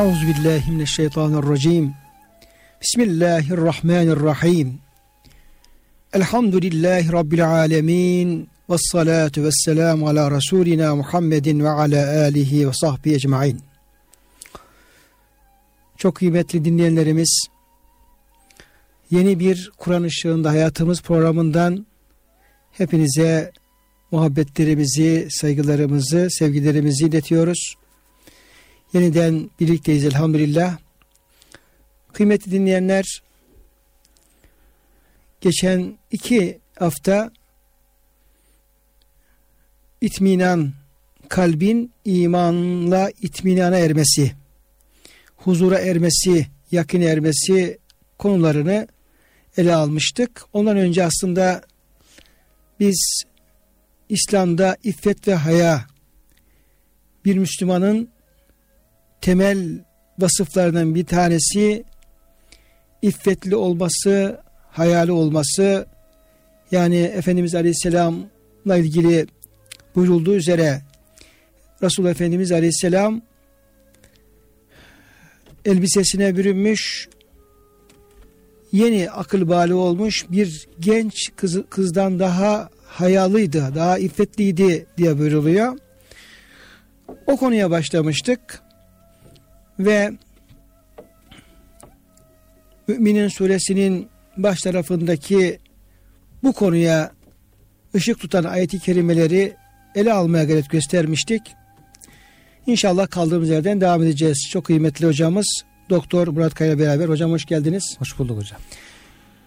Euzu billahi mineşşeytanirracim. Bismillahirrahmanirrahim. Elhamdülillahi rabbil alamin. Ves salatu vesselam ala rasulina Muhammedin ve ala alihi ve sahbihi ecmaîn. Çok kıymetli dinleyenlerimiz, yeni bir Kur'an ışığında hayatımız programından hepinize muhabbetlerimizi, saygılarımızı, sevgilerimizi iletiyoruz. Yeniden birlikteyiz elhamdülillah. Kıymetli dinleyenler, geçen iki hafta itminan, kalbin imanla itminana ermesi, huzura ermesi, yakın ermesi konularını ele almıştık. Ondan önce aslında biz İslam'da iffet ve haya bir Müslümanın temel vasıflarından bir tanesi iffetli olması, hayali olması. Yani Efendimiz Aleyhisselam'la ilgili buyurulduğu üzere Resul Efendimiz Aleyhisselam elbisesine bürünmüş yeni akıl bali olmuş bir genç kız, kızdan daha hayalıydı, daha iffetliydi diye buyuruluyor. O konuya başlamıştık ve Müminin suresinin baş tarafındaki bu konuya ışık tutan ayeti kerimeleri ele almaya gayret göstermiştik. İnşallah kaldığımız yerden devam edeceğiz. Çok kıymetli hocamız Doktor Murat Kaya beraber. Hocam hoş geldiniz. Hoş bulduk hocam.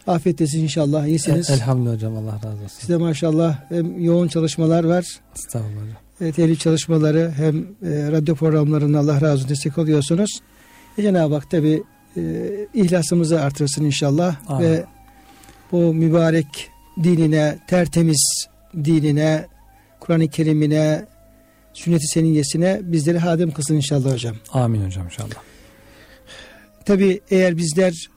Afiyet inşallah. İyisiniz. El, elhamdülillah hocam. Allah razı olsun. Size maşallah hem yoğun çalışmalar var. Estağfurullah hocam. E, telif çalışmaları hem e, radyo programlarında Allah razı olsun destek oluyorsunuz. E, Cenab-ı Hak tabi e, ihlasımızı artırsın inşallah. Amin. Ve bu mübarek dinine, tertemiz dinine, Kur'an-ı Kerim'ine, sünnet-i seniyyesine bizleri hadim kılsın inşallah hocam. Amin hocam inşallah. Tabi eğer bizler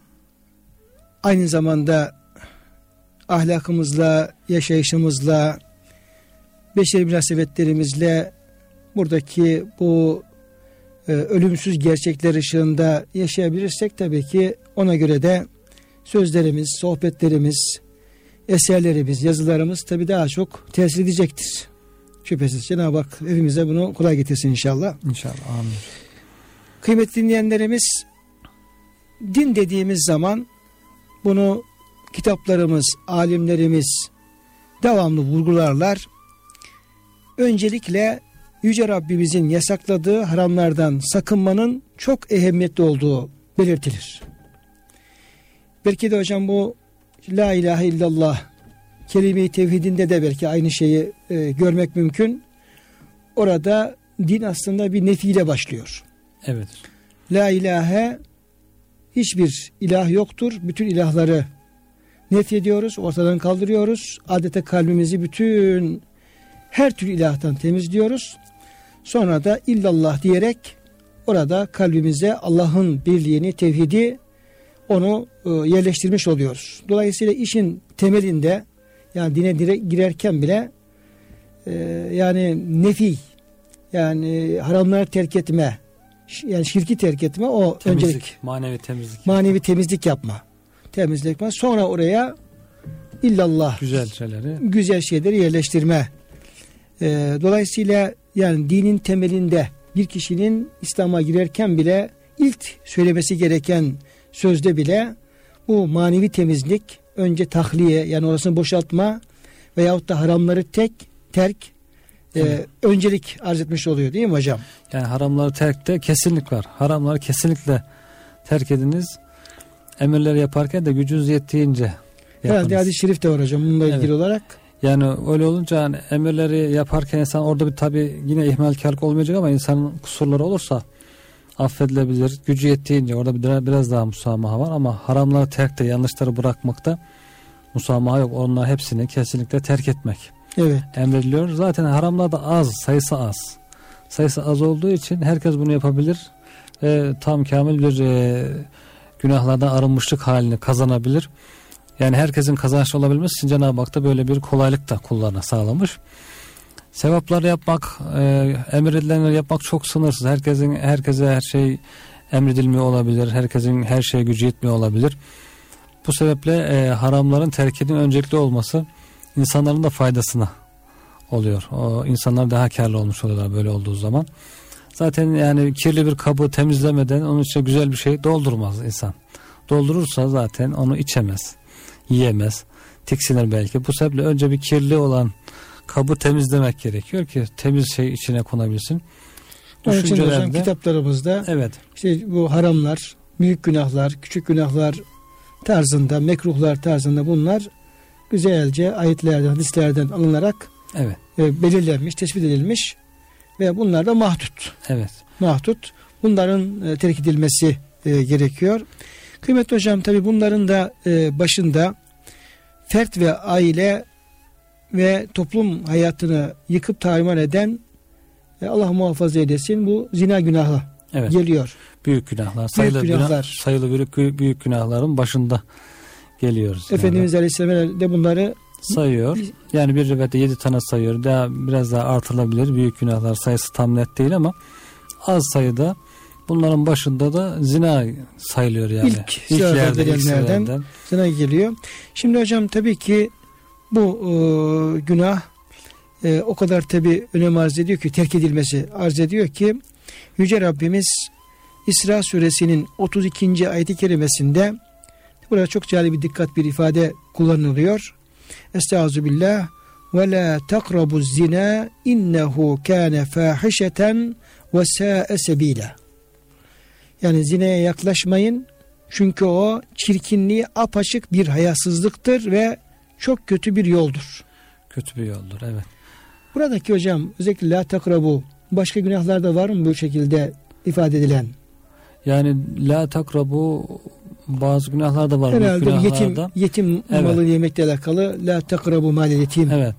aynı zamanda ahlakımızla, yaşayışımızla, beşeri münasebetlerimizle buradaki bu e, ölümsüz gerçekler ışığında yaşayabilirsek tabii ki ona göre de sözlerimiz, sohbetlerimiz, eserlerimiz, yazılarımız tabii daha çok tesir edecektir. Şüphesiz Cenab-ı Hak hepimize bunu kolay getirsin inşallah. İnşallah. Amin. Kıymetli dinleyenlerimiz din dediğimiz zaman bunu kitaplarımız, alimlerimiz devamlı vurgularlar. Öncelikle Yüce Rabbimizin yasakladığı haramlardan sakınmanın çok ehemmiyetli olduğu belirtilir. Belki de hocam bu La ilahe illallah kelime-i tevhidinde de belki aynı şeyi e, görmek mümkün. Orada din aslında bir nefiyle başlıyor. Evet. La ilahe hiçbir ilah yoktur. Bütün ilahları nefy ediyoruz, ortadan kaldırıyoruz. Adeta kalbimizi bütün her türlü ilahtan temizliyoruz. Sonra da illallah diyerek orada kalbimize Allah'ın birliğini, tevhidi onu e, yerleştirmiş oluyoruz. Dolayısıyla işin temelinde yani dine girerken bile e, yani nefi yani haramları terk etme yani şirki terk etme o temizlik, öncelik. Manevi temizlik. Manevi yapma. temizlik yapma. Temizlik yapma. Sonra oraya illallah güzel şeyleri güzel şeyleri yerleştirme. E, dolayısıyla yani dinin temelinde bir kişinin İslam'a girerken bile ilk söylemesi gereken sözde bile bu manevi temizlik önce tahliye yani orasını boşaltma veyahut da haramları tek terk e, öncelik arz etmiş oluyor değil mi hocam? Yani haramları terkte kesinlik var. Haramları kesinlikle terk ediniz. Emirleri yaparken de gücünüz yettiğince yapınız. Herhalde hadis-i şerif de var hocam bununla evet. ilgili olarak. Yani öyle olunca yani emirleri yaparken insan orada bir tabi yine ihmalkarlık olmayacak ama insanın kusurları olursa affedilebilir. Gücü yettiğince orada bir, biraz daha musamaha var ama haramları terkte yanlışları bırakmakta musamaha yok. Onlar hepsini kesinlikle terk etmek evet. emrediliyor. Zaten haramlar da az, sayısı az. Sayısı az olduğu için herkes bunu yapabilir ve tam kamil bir e, günahlardan arınmışlık halini kazanabilir. Yani herkesin kazançlı olabilmesi için Cenab-ı Hak da böyle bir kolaylık da kullarına sağlamış. Sevapları yapmak, e, emir edilenleri yapmak çok sınırsız. Herkesin herkese her şey emredilmiyor olabilir. Herkesin her şeye gücü yetmiyor olabilir. Bu sebeple e, haramların terkinin öncelikli olması insanların da faydasına oluyor. O insanlar daha karlı olmuş oluyorlar böyle olduğu zaman. Zaten yani kirli bir kabı temizlemeden onun içine güzel bir şey doldurmaz insan. Doldurursa zaten onu içemez, yiyemez, tiksinir belki. Bu sebeple önce bir kirli olan kabı temizlemek gerekiyor ki temiz şey içine konabilsin. Onun için hocam kitaplarımızda evet. işte bu haramlar, büyük günahlar, küçük günahlar tarzında, mekruhlar tarzında bunlar güzelce ayetlerden, hadislerden alınarak evet. e, belirlenmiş, tespit edilmiş ve bunlar da mahdut. Evet. Mahdut. Bunların e, terk edilmesi e, gerekiyor. Kıymetli hocam tabi bunların da e, başında fert ve aile ve toplum hayatını yıkıp tarumar eden e, Allah muhafaza edesin bu zina günahı evet. geliyor. Büyük günahlar. Sayılı büyük günahlar. Günah, sayılı büyük, büyük günahların başında geliyoruz. Efendimiz yani. Aleyhisselam de bunları sayıyor. Yani bir rivayette yedi tane sayıyor. Daha biraz daha artırılabilir. Büyük günahlar sayısı tam net değil ama az sayıda bunların başında da zina sayılıyor yani. İlk, ilk yerde, ilk sıralardan zina geliyor. Şimdi hocam tabii ki bu e, günah e, o kadar tabi önem arz ediyor ki terk edilmesi arz ediyor ki Yüce Rabbimiz İsra suresinin 32. ayeti kerimesinde burada çok cali bir dikkat bir ifade kullanılıyor. Estaizu billah ve la takrabu zina innehu kana fahişeten ve sa'e sebila. Yani zineye yaklaşmayın çünkü o çirkinliği apaçık bir hayasızlıktır ve çok kötü bir yoldur. Kötü bir yoldur evet. Buradaki hocam özellikle la takrabu başka günahlarda var mı bu şekilde ifade edilen? Yani la takrabu bazı günahlar da var. Herhalde yetim, yetim evet. malı yemekle alakalı la takrabu mal yetim. Evet.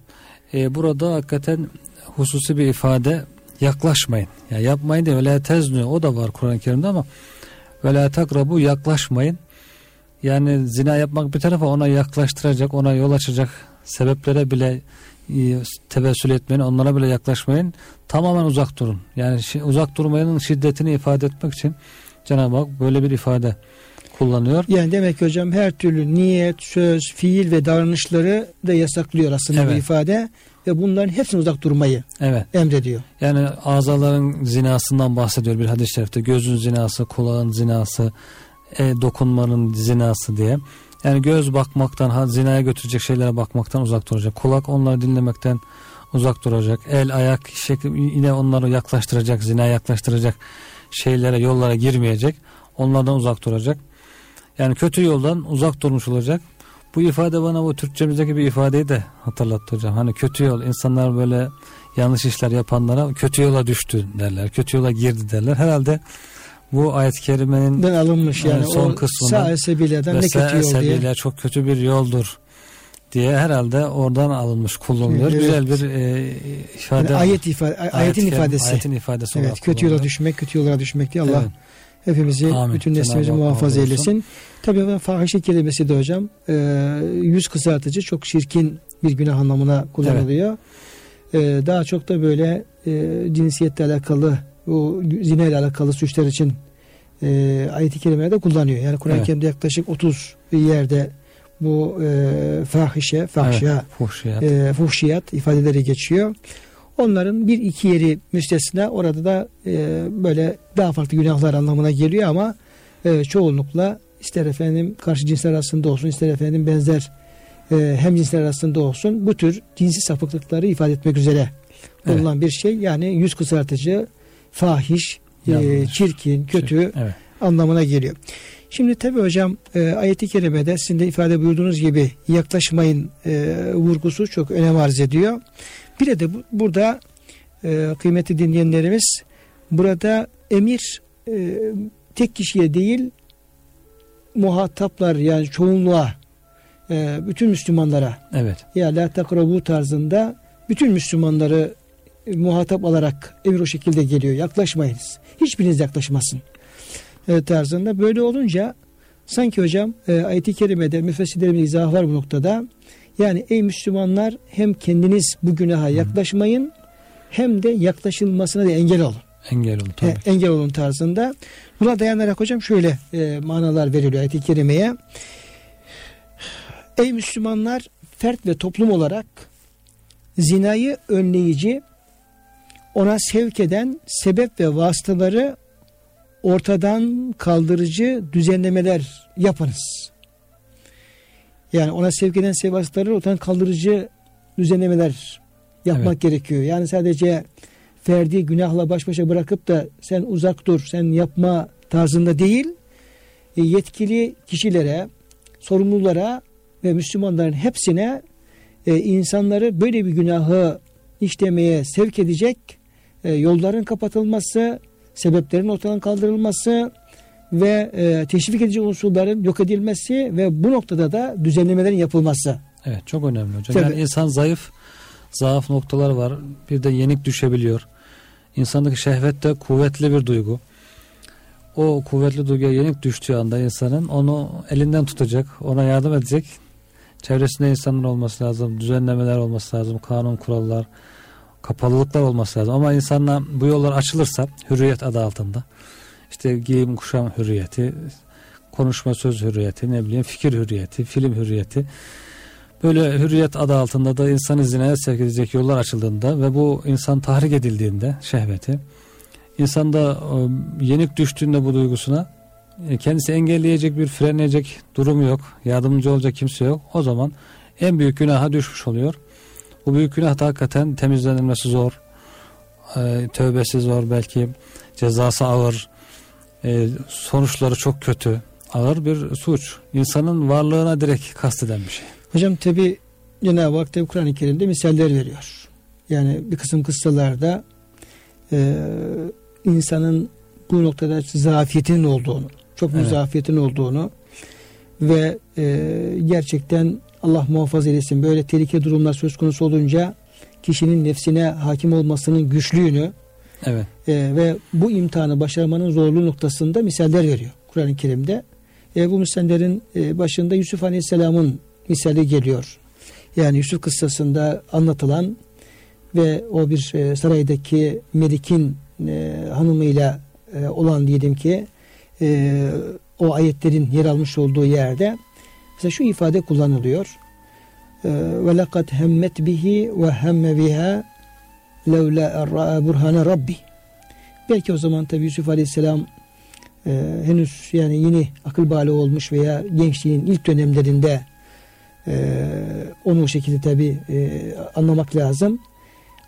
Ee, burada hakikaten hususi bir ifade yaklaşmayın. Ya yani yapmayın diye la teznü o da var Kur'an-ı Kerim'de ama ve la takrabu yaklaşmayın. Yani zina yapmak bir tarafa ona yaklaştıracak, ona yol açacak sebeplere bile tevessül etmeyin, onlara bile yaklaşmayın. Tamamen uzak durun. Yani uzak durmayanın şiddetini ifade etmek için Cenab-ı Hak böyle bir ifade kullanıyor. Yani demek ki hocam her türlü niyet, söz, fiil ve davranışları da yasaklıyor aslında evet. bu ifade ve bunların hepsine uzak durmayı evet. emrediyor. Yani azaların zinasından bahsediyor bir hadis-i şerifte. Gözün zinası, kulağın zinası, e, dokunmanın zinası diye. Yani göz bakmaktan, zinaya götürecek şeylere bakmaktan uzak duracak. Kulak onları dinlemekten uzak duracak. El, ayak şekli yine onları yaklaştıracak, zina yaklaştıracak şeylere, yollara girmeyecek. Onlardan uzak duracak. Yani kötü yoldan uzak durmuş olacak. Bu ifade bana bu Türkçemizdeki bir ifadeyi de hatırlattı hocam. Hani kötü yol insanlar böyle yanlış işler yapanlara kötü yola düştü derler. Kötü yola girdi derler. Herhalde bu ayet-i kerimenin Den alınmış yani, son kısmında sağ esebileden ne kötü yol diye. çok kötü bir yoldur diye herhalde oradan alınmış kullanılıyor. Evet. Güzel bir e, ifade. Yani ayet ifade ayetin ayet ifadesi. Ayetin ifadesi evet, kötü yola düşmek, kötü yollara düşmek diye Allah evet. Hepimizi Amin. bütün neslimizi muhafaza eylesin. Tabii fahişe kelimesi de hocam e, yüz kısaltıcı çok çirkin bir günah anlamına kullanılıyor. Evet. E, daha çok da böyle e, cinsiyetle alakalı bu zina ile alakalı suçlar için e, ayet-i kerimelerde kullanıyor. Yani Kur'an-ı evet. Kerim'de yaklaşık 30 yerde bu e, fahişe, fahşa, evet, fuhşiyat. E, fuhşiyat ifadeleri geçiyor. Onların bir iki yeri müstesna orada da e, böyle daha farklı günahlar anlamına geliyor ama e, çoğunlukla ister efendim karşı cinsler arasında olsun ister efendim benzer e, hem cinsler arasında olsun bu tür cinsi sapıklıkları ifade etmek üzere bulunan evet. bir şey. Yani yüz kısaltıcı, fahiş, e, çirkin, kötü evet. anlamına geliyor. Şimdi tabi hocam e, ayeti kerimede sizin de ifade buyurduğunuz gibi yaklaşmayın e, vurgusu çok önem arz ediyor. Bir de bu, burada e, kıymetli dinleyenlerimiz burada emir e, tek kişiye değil muhataplar yani çoğunluğa e, bütün Müslümanlara evet. ya la takrabu tarzında bütün Müslümanları e, muhatap alarak emir o şekilde geliyor. Yaklaşmayınız. Hiçbiriniz yaklaşmasın. E, tarzında. Böyle olunca sanki hocam e, ayet-i kerimede müfessirlerin izahı var bu noktada. Yani ey Müslümanlar hem kendiniz bu günaha yaklaşmayın hem de yaklaşılmasına da engel olun. Engel olun tabii. He, engel olun tarzında. Buna dayanarak hocam şöyle e, manalar veriliyor ayet-i kerimeye. Ey Müslümanlar fert ve toplum olarak zinayı önleyici, ona sevk eden sebep ve vasıtaları ortadan kaldırıcı düzenlemeler yapınız. Yani ona sevk eden sebep vasıtaları ortadan kaldırıcı düzenlemeler yapmak evet. gerekiyor. Yani sadece ferdi günahla baş başa bırakıp da sen uzak dur, sen yapma tarzında değil, e, yetkili kişilere, sorumlulara ve Müslümanların hepsine e, insanları böyle bir günahı işlemeye sevk edecek e, yolların kapatılması, sebeplerin ortadan kaldırılması ve e, teşvik edici unsurların yok edilmesi ve bu noktada da düzenlemelerin yapılması. Evet çok önemli hocam. Tabii. Yani insan zayıf, zaaf noktaları var. Bir de yenik düşebiliyor. İnsandaki şehvet de kuvvetli bir duygu. O kuvvetli duyguya yenik düştüğü anda insanın onu elinden tutacak, ona yardım edecek çevresinde insanlar olması lazım, düzenlemeler olması lazım, kanun kurallar, kapalılıklar olması lazım. Ama insanla bu yollar açılırsa hürriyet adı altında işte giyim kuşam hürriyeti, konuşma söz hürriyeti, ne bileyim fikir hürriyeti, film hürriyeti böyle hürriyet adı altında da insanı zinaya sevk edecek yollar açıldığında ve bu insan tahrik edildiğinde şehveti insanda ıı, yenik düştüğünde bu duygusuna e, kendisi engelleyecek bir frenleyecek durum yok. Yardımcı olacak kimse yok. O zaman en büyük günaha düşmüş oluyor. Bu büyük günah da hakikaten temizlenilmesi zor. Ee, tövbesi zor belki. Cezası ağır. Ee, sonuçları çok kötü. Ağır bir suç. İnsanın varlığına direkt kasteden bir şey. Hocam tabi Cenab-ı Hak Kur'an-ı Kerim'de misaller veriyor. Yani bir kısım kıssalarda e, insanın bu noktada zafiyetinin olduğunu, çok evet. zafiyetin olduğunu ve e, gerçekten Allah muhafaza eylesin böyle tehlike durumlar söz konusu olunca kişinin nefsine hakim olmasının güçlüğünü evet. e, ve bu imtihanı başarmanın zorluğu noktasında misaller veriyor Kur'an-ı Kerim'de. E, bu misallerin e, başında Yusuf Aleyhisselam'ın misali geliyor. Yani Yusuf kıssasında anlatılan ve o bir e, saraydaki Melik'in e, hanımıyla e, olan diyelim ki e, o ayetlerin yer almış olduğu yerde mesela şu ifade kullanılıyor. E, ve lekad hemmet bihi ve hemme biha levla erra'a burhane rabbi. Belki o zaman tabi Yusuf Aleyhisselam e, henüz yani yeni akıl bali olmuş veya gençliğin ilk dönemlerinde e, onu o şekilde tabi e, anlamak lazım.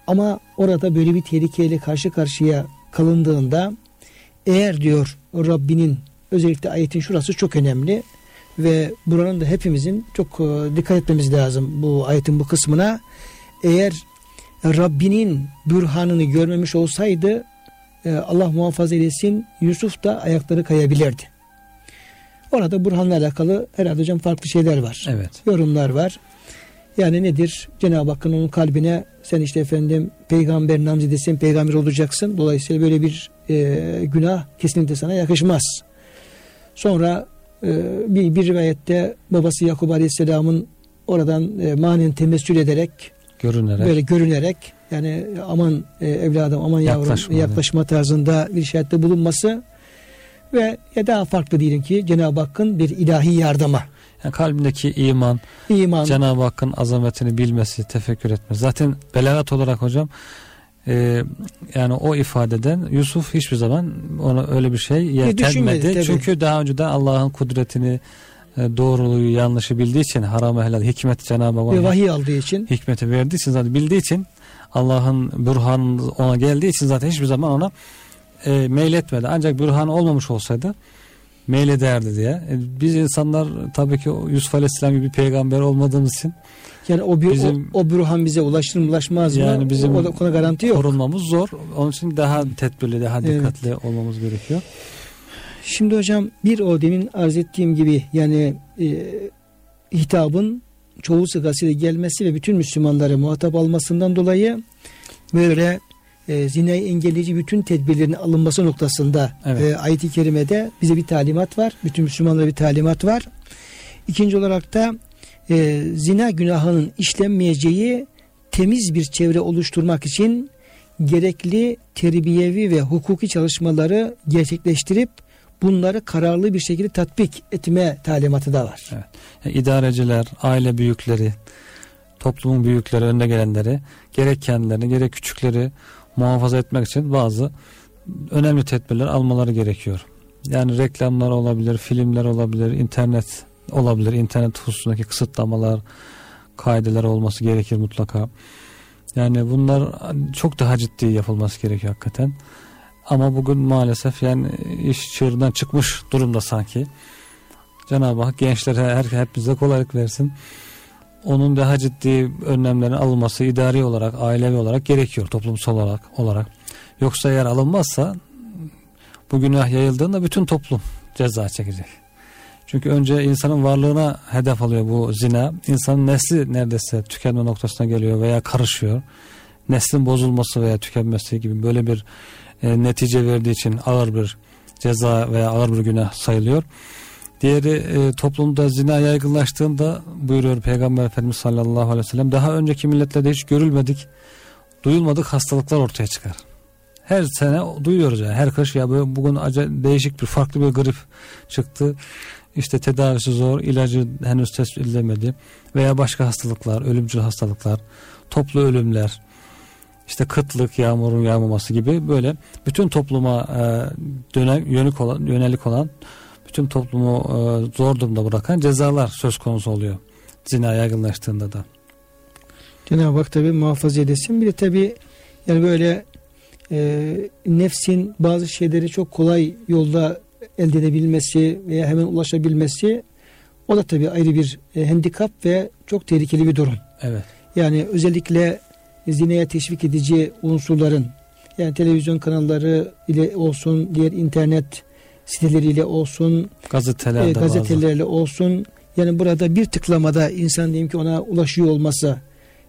Ama orada böyle bir tehlikeyle karşı karşıya kalındığında eğer diyor Rabbinin özellikle ayetin şurası çok önemli ve buranın da hepimizin çok e, dikkat etmemiz lazım bu ayetin bu kısmına. Eğer Rabbinin bürhanını görmemiş olsaydı e, Allah muhafaza eylesin Yusuf da ayakları kayabilirdi. Orada Burhan'la alakalı herhalde hocam farklı şeyler var. Evet. Yorumlar var. Yani nedir? Cenab-ı Hakk'ın onun kalbine sen işte efendim peygamber namzedesin, peygamber olacaksın. Dolayısıyla böyle bir e, günah kesinlikle sana yakışmaz. Sonra e, bir, bir rivayette babası Yakup Aleyhisselam'ın oradan e, manen temessül ederek görünerek böyle görünerek yani aman e, evladım aman yavrum yaklaşma, yaklaşma tarzında bir işarette bulunması ve ya daha farklı diyelim ki Cenab-ı Hakk'ın bir ilahi yardıma yani kalbindeki iman, iman. Cenab-ı Hakk'ın azametini bilmesi, tefekkür etmesi. Zaten belagat olarak hocam e, yani o ifadeden Yusuf hiçbir zaman ona öyle bir şey yeltenmedi. Çünkü daha önceden Allah'ın kudretini doğruluğu yanlışı bildiği için haram helal hikmet Cenab-ı Hak vahiy aldığı için hikmeti verdiği için zaten bildiği için Allah'ın bürhan ona geldiği için zaten hiçbir zaman ona e, meyletmedi. Ancak bürhan olmamış olsaydı meylederdi diye. E, biz insanlar tabii ki Yusuf Aleyhisselam gibi bir peygamber olmadığımız için yani o bir bizim, o, o bürhan bize ulaşır mı ulaşmaz mı? Yani bizim o, o konu garanti yok. Korunmamız zor. Onun için daha tedbirli, daha dikkatli evet. olmamız gerekiyor. Şimdi hocam bir o demin arz ettiğim gibi yani e, hitabın çoğu sıgasıyla gelmesi ve bütün Müslümanları muhatap almasından dolayı böyle e, zinayı engelleyici bütün tedbirlerin alınması noktasında evet. e, ayet-i kerimede bize bir talimat var. Bütün Müslümanlara bir talimat var. İkinci olarak da e, zina günahının işlenmeyeceği temiz bir çevre oluşturmak için gerekli terbiyevi ve hukuki çalışmaları gerçekleştirip bunları kararlı bir şekilde tatbik etme talimatı da var. Evet. Yani idareciler, aile büyükleri, toplumun büyükleri, önde gelenleri gerek kendilerini gerek küçükleri muhafaza etmek için bazı önemli tedbirler almaları gerekiyor. Yani reklamlar olabilir, filmler olabilir, internet olabilir. İnternet hususundaki kısıtlamalar, kaideler olması gerekir mutlaka. Yani bunlar çok daha ciddi yapılması gerekiyor hakikaten. Ama bugün maalesef yani iş çığırından çıkmış durumda sanki. Cenab-ı Hak gençlere her, hepimize kolaylık versin. Onun daha ciddi önlemlerin alınması idari olarak, ailevi olarak gerekiyor toplumsal olarak. olarak. Yoksa eğer alınmazsa bu günah yayıldığında bütün toplum ceza çekecek. Çünkü önce insanın varlığına hedef alıyor bu zina. İnsanın nesli neredeyse tükenme noktasına geliyor veya karışıyor. Neslin bozulması veya tükenmesi gibi böyle bir e, netice verdiği için ağır bir ceza veya ağır bir günah sayılıyor. Diğeri e, toplumda zina yaygınlaştığında buyuruyor Peygamber Efendimiz sallallahu aleyhi ve sellem daha önceki milletlerde hiç görülmedik, duyulmadık hastalıklar ortaya çıkar. Her sene duyuyoruz yani her kış ya böyle bugün acayip değişik bir farklı bir grip çıktı. İşte tedavisi zor, ilacı henüz tespit edilemedi veya başka hastalıklar, ölümcül hastalıklar, toplu ölümler, işte kıtlık, yağmurun yağmaması gibi böyle bütün topluma e, döne, yönük olan, yönelik olan bütün toplumu e, zor durumda bırakan cezalar söz konusu oluyor. Zina yaygınlaştığında da. Cenab-ı Hak tabi muhafaza edesin. Bir de tabi yani böyle e, nefsin bazı şeyleri çok kolay yolda elde edebilmesi veya hemen ulaşabilmesi o da tabi ayrı bir e, handikap ve çok tehlikeli bir durum. Evet. Yani özellikle zineye teşvik edici unsurların yani televizyon kanalları ile olsun, diğer internet siteleriyle olsun, gazetelerle, e, gazetelerle bazı. olsun. Yani burada bir tıklamada insan diyelim ki ona ulaşıyor olması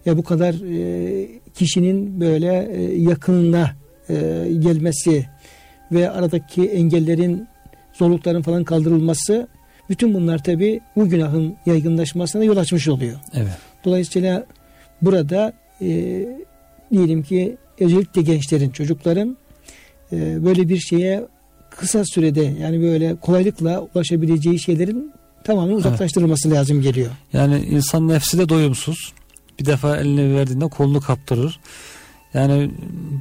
ya bu kadar e, kişinin böyle e, yakınına e, gelmesi ve aradaki engellerin zorlukların falan kaldırılması bütün bunlar tabi bu günahın yaygınlaşmasına yol açmış oluyor. Evet. Dolayısıyla burada e, diyelim ki özellikle gençlerin, çocukların e, böyle bir şeye kısa sürede yani böyle kolaylıkla ulaşabileceği şeylerin tamamen uzaklaştırılması evet. lazım geliyor. Yani insan nefsi de doyumsuz. Bir defa elini verdiğinde kolunu kaptırır. Yani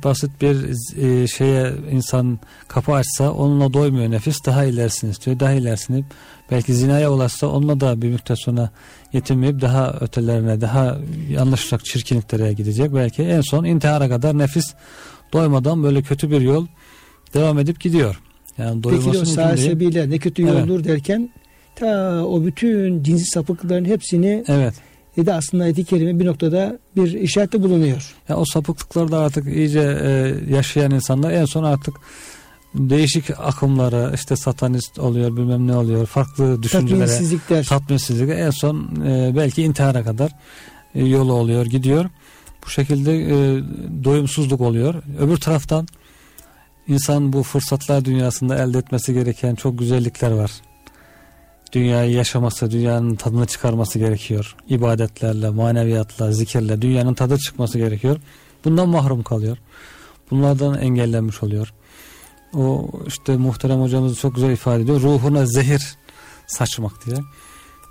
basit bir e, şeye insan kapı açsa onunla doymuyor nefis daha ilerisini istiyor daha ilerisini belki zinaya ulaşsa onunla da bir müddet sonra yetinmeyip daha ötelerine daha yanlışlık çirkinliklere gidecek belki en son intihara kadar nefis doymadan böyle kötü bir yol devam edip gidiyor. Yani Peki o sahibiyle ne kötü yoldur evet. derken ta o bütün cinsi sapıklıkların hepsini evet de aslında ayet-i kerime bir noktada bir işarette bulunuyor. Ya o sapıklıklarda artık iyice e, yaşayan insanlar en son artık değişik akımlara işte satanist oluyor bilmem ne oluyor farklı düşüncelere tatminsizlikler, tatminsizlik en son e, belki intihara kadar e, yolu oluyor gidiyor. Bu şekilde e, doyumsuzluk oluyor. Öbür taraftan insan bu fırsatlar dünyasında elde etmesi gereken çok güzellikler var dünyayı yaşaması, dünyanın tadını çıkarması gerekiyor. İbadetlerle, maneviyatla, zikirle dünyanın tadı çıkması gerekiyor. Bundan mahrum kalıyor. Bunlardan engellenmiş oluyor. O işte muhterem hocamız çok güzel ifade ediyor. Ruhuna zehir saçmak diye.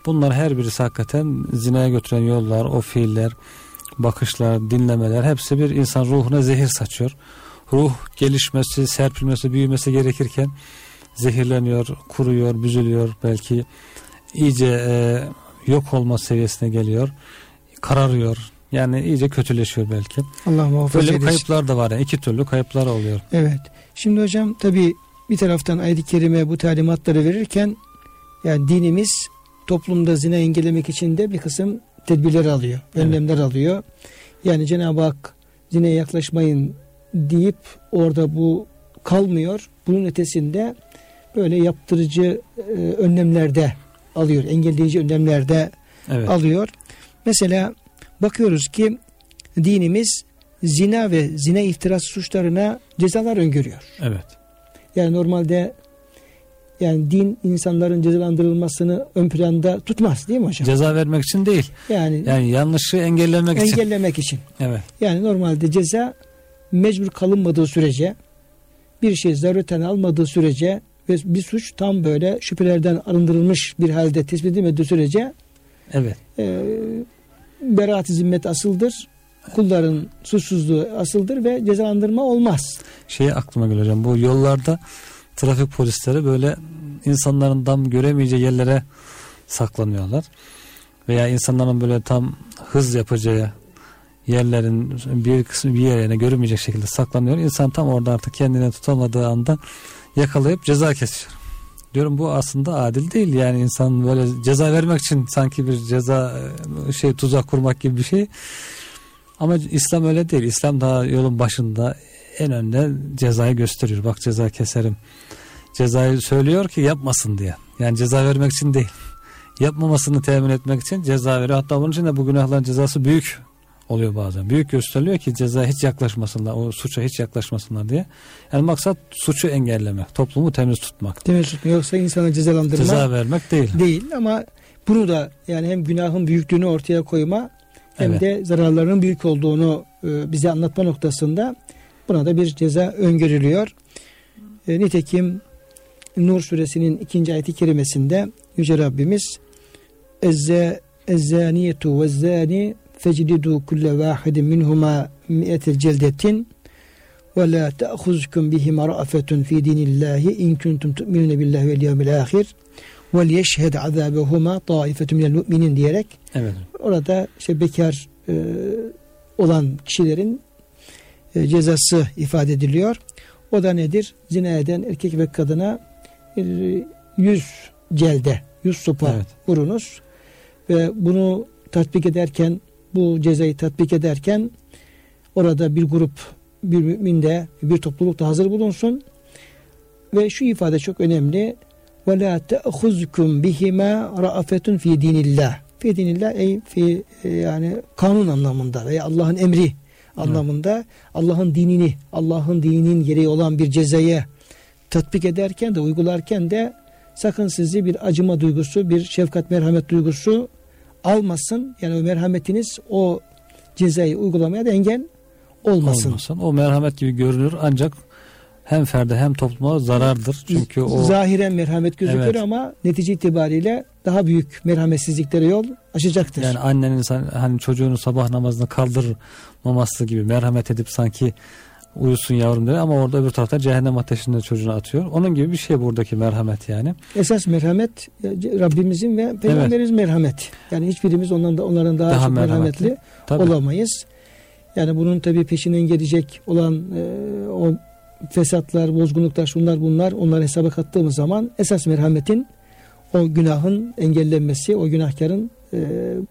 Bunlar her birisi hakikaten zinaya götüren yollar, o fiiller, bakışlar, dinlemeler hepsi bir insan ruhuna zehir saçıyor. Ruh gelişmesi, serpilmesi, büyümesi gerekirken zehirleniyor, kuruyor, büzülüyor belki iyice e, yok olma seviyesine geliyor. Kararıyor. Yani iyice kötüleşiyor belki. Allah muhafaza Böyle kayıplar da var. Yani. iki türlü kayıplar oluyor. Evet. Şimdi hocam tabi bir taraftan ayet-i kerime bu talimatları verirken yani dinimiz toplumda zina engellemek için de bir kısım tedbirler alıyor. Önlemler evet. alıyor. Yani Cenab-ı Hak zineye yaklaşmayın deyip orada bu kalmıyor. Bunun ötesinde böyle yaptırıcı e, önlemlerde alıyor. Engelleyici önlemlerde evet. alıyor. Mesela bakıyoruz ki dinimiz zina ve zina iftirası suçlarına cezalar öngörüyor. Evet. Yani normalde yani din insanların cezalandırılmasını ön planda tutmaz değil mi hocam? Ceza vermek için değil. Yani yani yanlışı engellemek, engellemek için. için. Evet. Yani normalde ceza mecbur kalınmadığı sürece bir şey zarureten almadığı sürece ve bir suç tam böyle şüphelerden arındırılmış bir halde tespit edilmediği sürece Evet. e, beraat-i zimmet asıldır. Kulların suçsuzluğu asıldır ve cezalandırma olmaz. Şey aklıma geliyor hocam. Bu yollarda trafik polisleri böyle insanların tam göremeyeceği yerlere saklanıyorlar. Veya insanların böyle tam hız yapacağı yerlerin bir kısmı bir yerine görünmeyecek şekilde saklanıyor. İnsan tam orada artık kendini tutamadığı anda yakalayıp ceza kesiyor. Diyorum bu aslında adil değil yani insan böyle ceza vermek için sanki bir ceza e, şey tuzak kurmak gibi bir şey. Ama İslam öyle değil. İslam daha yolun başında en önde cezayı gösteriyor. Bak ceza keserim. Cezayı söylüyor ki yapmasın diye. Yani ceza vermek için değil. Yapmamasını temin etmek için ceza veriyor. Hatta bunun için de bu günahların cezası büyük oluyor bazen. Büyük gösteriliyor ki ceza hiç yaklaşmasınlar. O suça hiç yaklaşmasınlar diye. Yani maksat suçu engellemek. Toplumu temiz tutmak. Demek yoksa insana cezalandırma Ceza vermek değil. değil ama bunu da yani hem günahın büyüklüğünü ortaya koyma hem Evet. de zararlarının büyük olduğunu e, bize anlatma noktasında buna da bir ceza öngörülüyor. E, nitekim Nur suresinin ikinci ayeti kerimesinde Yüce Rabbimiz Ezze ezzaniyetu ve zani feclidu kulle vahidin minhuma mi'ete celdetin ve la te'khuzkum bihima ra'afetun fi dinillahi in kuntum tu'minune billahi vel yevmil ahir vel yeşhed azabehuma taifetun minel mu'minin diyerek Evet. orada işte bekar e, olan kişilerin e, cezası ifade ediliyor. O da nedir? Zina eden erkek ve kadına bir yüz celde, yüz sopa Evet. vurunuz ve bunu tatbik ederken bu cezayı tatbik ederken orada bir grup bir mümin de bir topluluk da hazır bulunsun. Ve şu ifade çok önemli. ve la te'khuzkum bihima ra'afetun fi dinillah fi dinillah ey fi e, yani kanun anlamında veya Allah'ın emri anlamında Allah'ın dinini Allah'ın dininin gereği olan bir cezayı tatbik ederken de uygularken de sakın sizi bir acıma duygusu bir şefkat merhamet duygusu almasın yani o merhametiniz o cezayı uygulamaya da engel olmasın. Olmasın. O merhamet gibi görünür ancak hem ferde hem topluma zarardır. Çünkü o Zahiren merhamet gözükür Evet. ama netice itibariyle daha büyük merhametsizliklere yol açacaktır. yani annenin hani çocuğunu sabah namazını kaldırmaması gibi merhamet edip sanki uyusun yavrum diyor ama orada öbür tarafta cehennem ateşinde çocuğunu atıyor. Onun gibi bir şey buradaki merhamet yani. Esas merhamet e, Rabbimizin ve Peygamberimiz merhamet. Yani hiçbirimiz ondan da onların daha, Daha çok merhametli. merhametli Tabii. olamayız. Yani bunun tabii peşinden gelecek olan e, o fesatlar, bozgunluklar, şunlar bunlar onları hesaba kattığımız zaman esas merhametin o günahın engellenmesi, o günahkarın e,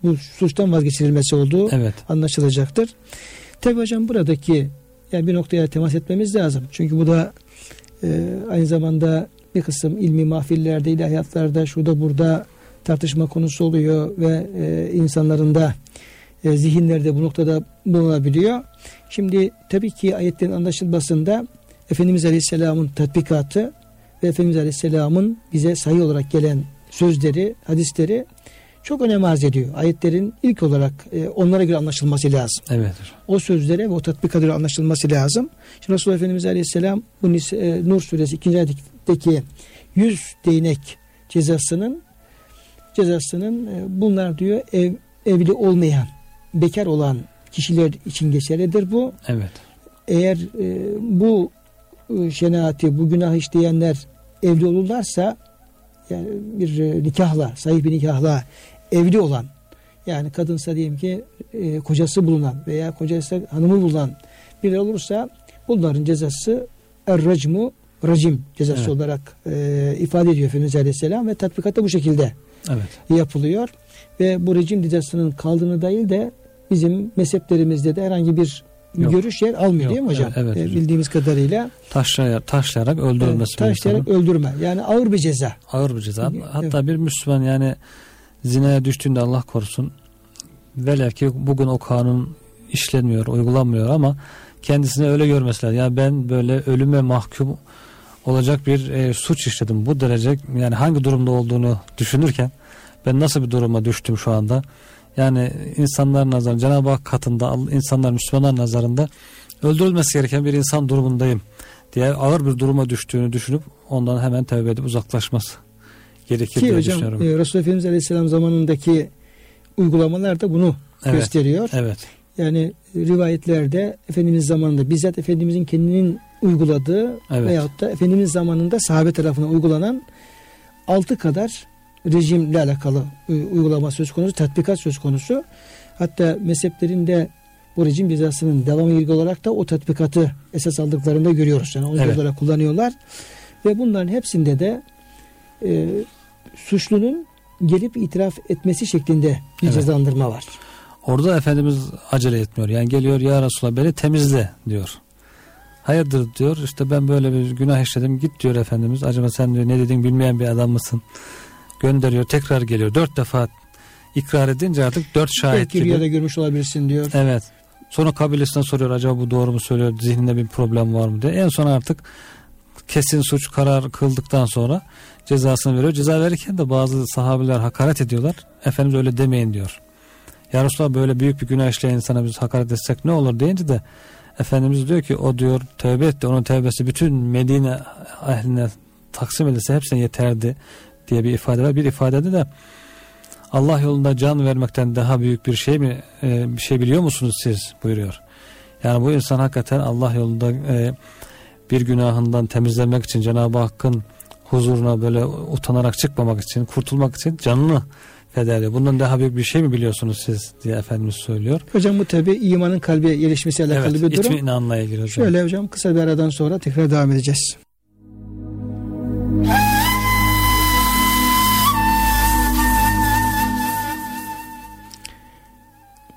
bu suçtan vazgeçirilmesi olduğu Evet. anlaşılacaktır. Tabi hocam buradaki yani bir noktaya temas etmemiz lazım. Çünkü bu da e, aynı zamanda bir kısım ilmi mahfillerde, ilahiyatlarda, şurada burada tartışma konusu oluyor ve e, insanların da e, zihinlerde bu noktada bulunabiliyor. Şimdi tabii ki ayetlerin anlaşılmasında Efendimiz Aleyhisselam'ın tatbikatı ve Efendimiz Aleyhisselam'ın bize sayı olarak gelen sözleri, hadisleri çok önem arz ediyor. Ayetlerin ilk olarak e, onlara göre anlaşılması lazım. Evet. O sözlere ve o tatbika göre anlaşılması lazım. Şimdi Resulullah Efendimiz Aleyhisselam bu e, Nur suresi 2. ayetteki 100 değnek cezasının cezasının e, bunlar diyor ev, evli olmayan bekar olan kişiler için geçerlidir bu. Evet. Eğer e, bu e, şenaati, bu günah işleyenler evli olurlarsa yani bir e, nikahla, sahih bir nikahla evli olan yani kadınsa diyelim ki e, kocası bulunan veya kocası hanımı bulunan biri olursa bunların cezası er-racmu racim cezası Evet. olarak e, ifade ediyor Efendimiz Aleyhisselam ve tatbikatta bu şekilde Evet. yapılıyor ve bu rejim cezasının kaldığını değil de bizim mezheplerimizde de herhangi bir Yok. görüş yer almıyor Yok. değil mi hocam? Evet, evet E, bildiğimiz kadarıyla Taşlayarak, taşlayarak öldürülmesi e, taşlayarak öldürme yani ağır bir ceza. ağır bir ceza. Evet. Hatta bir Müslüman yani zinaya düştüğünde Allah korusun velev ki bugün o kanun işlenmiyor, uygulanmıyor ama kendisine öyle görmesi lazım. Ya ben böyle ölüme mahkum olacak bir e, suç işledim. Bu derece yani hangi durumda olduğunu düşünürken ben nasıl bir duruma düştüm şu anda? Yani insanlar nazarında Cenab-ı Hak katında insanlar Müslümanlar nazarında öldürülmesi gereken bir insan durumundayım diye ağır bir duruma düştüğünü düşünüp ondan hemen tövbe edip uzaklaşması gerekir Ki diye hocam düşünüyorum. e, Resulullah Efendimiz Aleyhisselam zamanındaki uygulamalar da bunu evet, gösteriyor. evet, Yani rivayetlerde Efendimiz zamanında bizzat Efendimizin kendinin uyguladığı Evet. veyahut da Efendimiz zamanında sahabe tarafından uygulanan altı kadar rejimle alakalı e, uygulama söz konusu, tatbikat söz konusu. Hatta mezheplerinde bu rejim cezasının devamı ilgili olarak da o tatbikatı esas aldıklarında görüyoruz. Yani onu Evet. olarak kullanıyorlar. Ve bunların hepsinde de e, suçlunun gelip itiraf etmesi şeklinde bir Evet. cezalandırma var. Orada Efendimiz acele etmiyor. Yani geliyor ya Resulallah beni temizle diyor. Hayırdır diyor işte ben böyle bir günah işledim git diyor Efendimiz. Acaba sen diyor ne dedin bilmeyen bir adam mısın? Gönderiyor tekrar geliyor. Dört defa ikrar edince artık dört şahit Belki gibi. rüyada görmüş olabilirsin diyor. Evet. Sonra kabilesine soruyor acaba bu doğru mu söylüyor zihninde bir problem var mı diye. En son artık kesin suç karar kıldıktan sonra cezasını veriyor. Ceza verirken de bazı sahabeler hakaret ediyorlar. Efendimiz öyle demeyin diyor. Ya Resulallah böyle büyük bir günah işleyen insana biz hakaret etsek ne olur deyince de Efendimiz diyor ki o diyor tövbe etti. Onun tövbesi bütün Medine ehline taksim edilse hepsine yeterdi diye bir ifade var. Bir ifadede de Allah yolunda can vermekten daha büyük bir şey mi e, bir şey biliyor musunuz siz buyuruyor. Yani bu insan hakikaten Allah yolunda e, bir günahından temizlenmek için Cenab-ı Hakk'ın huzuruna böyle utanarak çıkmamak için, kurtulmak için canını feda ediyor. Bundan daha büyük bir şey mi biliyorsunuz siz diye Efendimiz söylüyor. Hocam bu tabi imanın kalbe yerleşmesiyle alakalı evet, bir durum. itminanla ilgili hocam. Şöyle hocam kısa bir aradan sonra tekrar devam edeceğiz.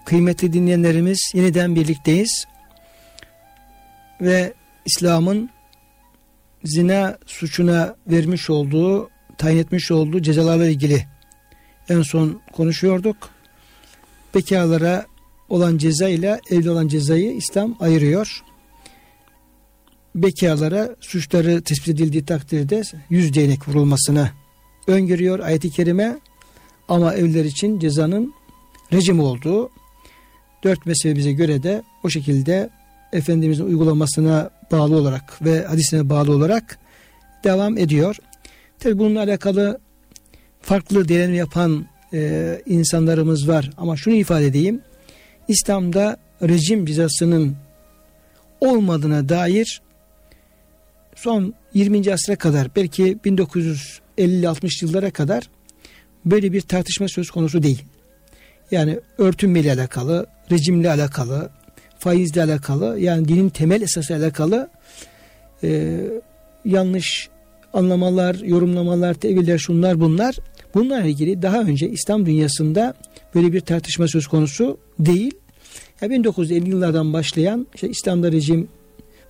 Kıymetli dinleyenlerimiz yeniden birlikteyiz. Ve İslam'ın zina suçuna vermiş olduğu, tayin etmiş olduğu cezalarla ilgili en son konuşuyorduk. Bekarlara olan ceza ile evli olan cezayı İslam ayırıyor. Bekarlara suçları tespit edildiği takdirde yüz değnek vurulmasını öngörüyor ayet-i kerime. Ama evliler için cezanın rejim olduğu dört mezhebimize göre de o şekilde Efendimizin uygulamasına bağlı olarak ve hadisine bağlı olarak devam ediyor. Tabi bununla alakalı farklı değerlendirme yapan e, insanlarımız var ama şunu ifade edeyim. İslam'da rejim cezasının olmadığına dair son 20. asra kadar belki 1950-60 yıllara kadar böyle bir tartışma söz konusu değil. Yani örtünmeyle alakalı, rejimle alakalı, faizle alakalı yani dinin temel esası alakalı e, yanlış anlamalar, yorumlamalar, teviller şunlar bunlar. Bunlarla ilgili daha önce İslam dünyasında böyle bir tartışma söz konusu değil. Ya 1950 yıllardan başlayan işte İslam'da rejim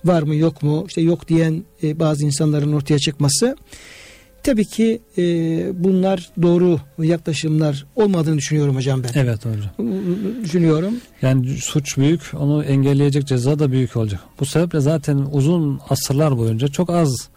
var mı yok mu işte yok diyen e, bazı insanların ortaya çıkması tabii ki e, bunlar doğru yaklaşımlar olmadığını düşünüyorum hocam ben. Evet hocam. Düşünüyorum. Yani suç büyük, onu engelleyecek ceza da büyük olacak. Bu sebeple zaten uzun asırlar boyunca çok az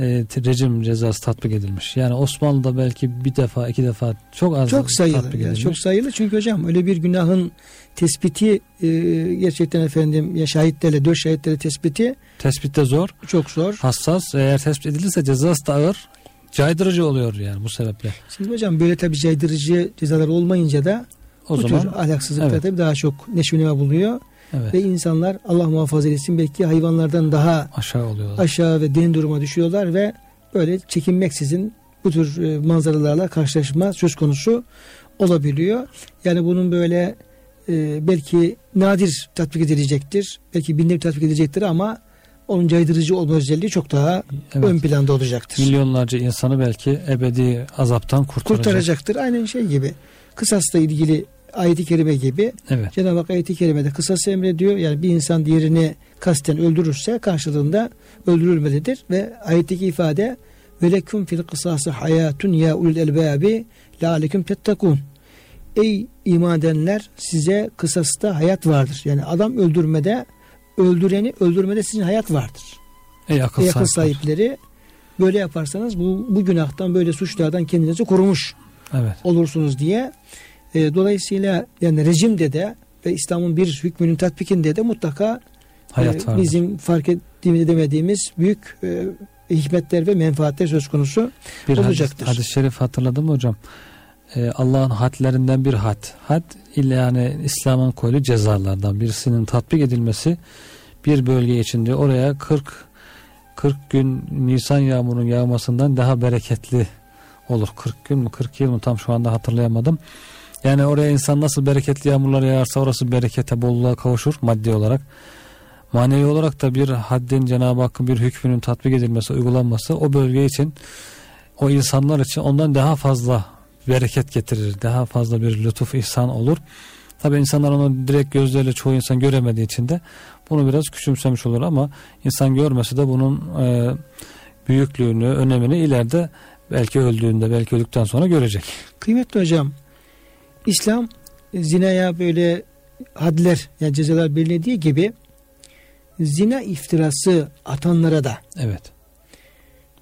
e, rejim cezası tatbik edilmiş. Yani Osmanlı'da belki bir defa, iki defa çok az Çok sayılı. tatbik Yani edilmiş. çok sayılı çünkü hocam öyle bir günahın tespiti e, gerçekten efendim ya şahitlerle dört şahitlerle tespiti Tespitte zor, çok zor. hassas. Eğer tespit edilirse cezası da ağır, caydırıcı oluyor yani bu sebeple. Şimdi hocam böyle tabii caydırıcı cezalar olmayınca da O bu zaman tür ahlaksızlıklar evet. tabii daha çok neşvineme buluyor. evet, Ve insanlar Allah muhafaza etsin belki hayvanlardan daha aşağı oluyor. aşağı ve derin duruma düşüyorlar ve böyle çekinmeksizin bu tür e, manzaralarla karşılaşma söz konusu olabiliyor. Yani bunun böyle e, belki nadir tatbik edilecektir. Belki binde bir tatbik edilecektir ama onun caydırıcı olma özelliği çok daha Evet. ön planda olacaktır. Milyonlarca insanı belki ebedi azaptan kurtaracak. Kurtaracaktır. Aynen şey gibi. Kısasla ilgili ayeti kerime gibi Evet. Cenab-ı Hak ayeti kerimede kısası emrediyor. Yani bir insan diğerini kasten öldürürse karşılığında öldürülmelidir. Ve ayetteki ifade ve leküm fil kısası hayatun ya ulul elbabi lealekum tettakun. Ey iman edenler size kısasta hayat vardır. Yani adam öldürmede öldüreni öldürmede sizin hayat vardır. Ey akıl, Ey akıl sahipleri. sahipleri böyle yaparsanız bu, bu günahtan böyle suçlardan kendinizi korumuş Evet. olursunuz diye. E, dolayısıyla yani rejimde de ve İslam'ın bir hükmünün tatbikinde de mutlaka Hayat e, bizim fark ettiğimiz edemediğimiz büyük e, hikmetler ve menfaatler söz konusu. bir hadis, olacaktır. hadis-i şerif hatırladım mı hocam? Ee, Allah'ın hadlerinden bir had. Had illa yani İslam'ın koyduğu cezalardan birisinin tatbik edilmesi bir bölge içinde oraya 40 40 gün Nisan yağmurunun yağmasından daha bereketli olur. 40 gün mü 40 yıl mı tam şu anda hatırlayamadım. Yani oraya insan nasıl bereketli yağmurlar yağarsa orası berekete bolluğa kavuşur maddi olarak. Manevi olarak da bir haddin Cenab-ı Hakk'ın bir hükmünün tatbik edilmesi, uygulanması o bölge için o insanlar için ondan daha fazla bereket getirir. Daha fazla bir lütuf ihsan olur. Tabi insanlar onu direkt gözleriyle çoğu insan göremediği için de bunu biraz küçümsemiş olur ama insan görmese de bunun e, büyüklüğünü, önemini ileride belki öldüğünde, belki öldükten sonra görecek. Kıymetli hocam, İslam zinaya böyle hadler yani cezalar belirlediği gibi zina iftirası atanlara da Evet.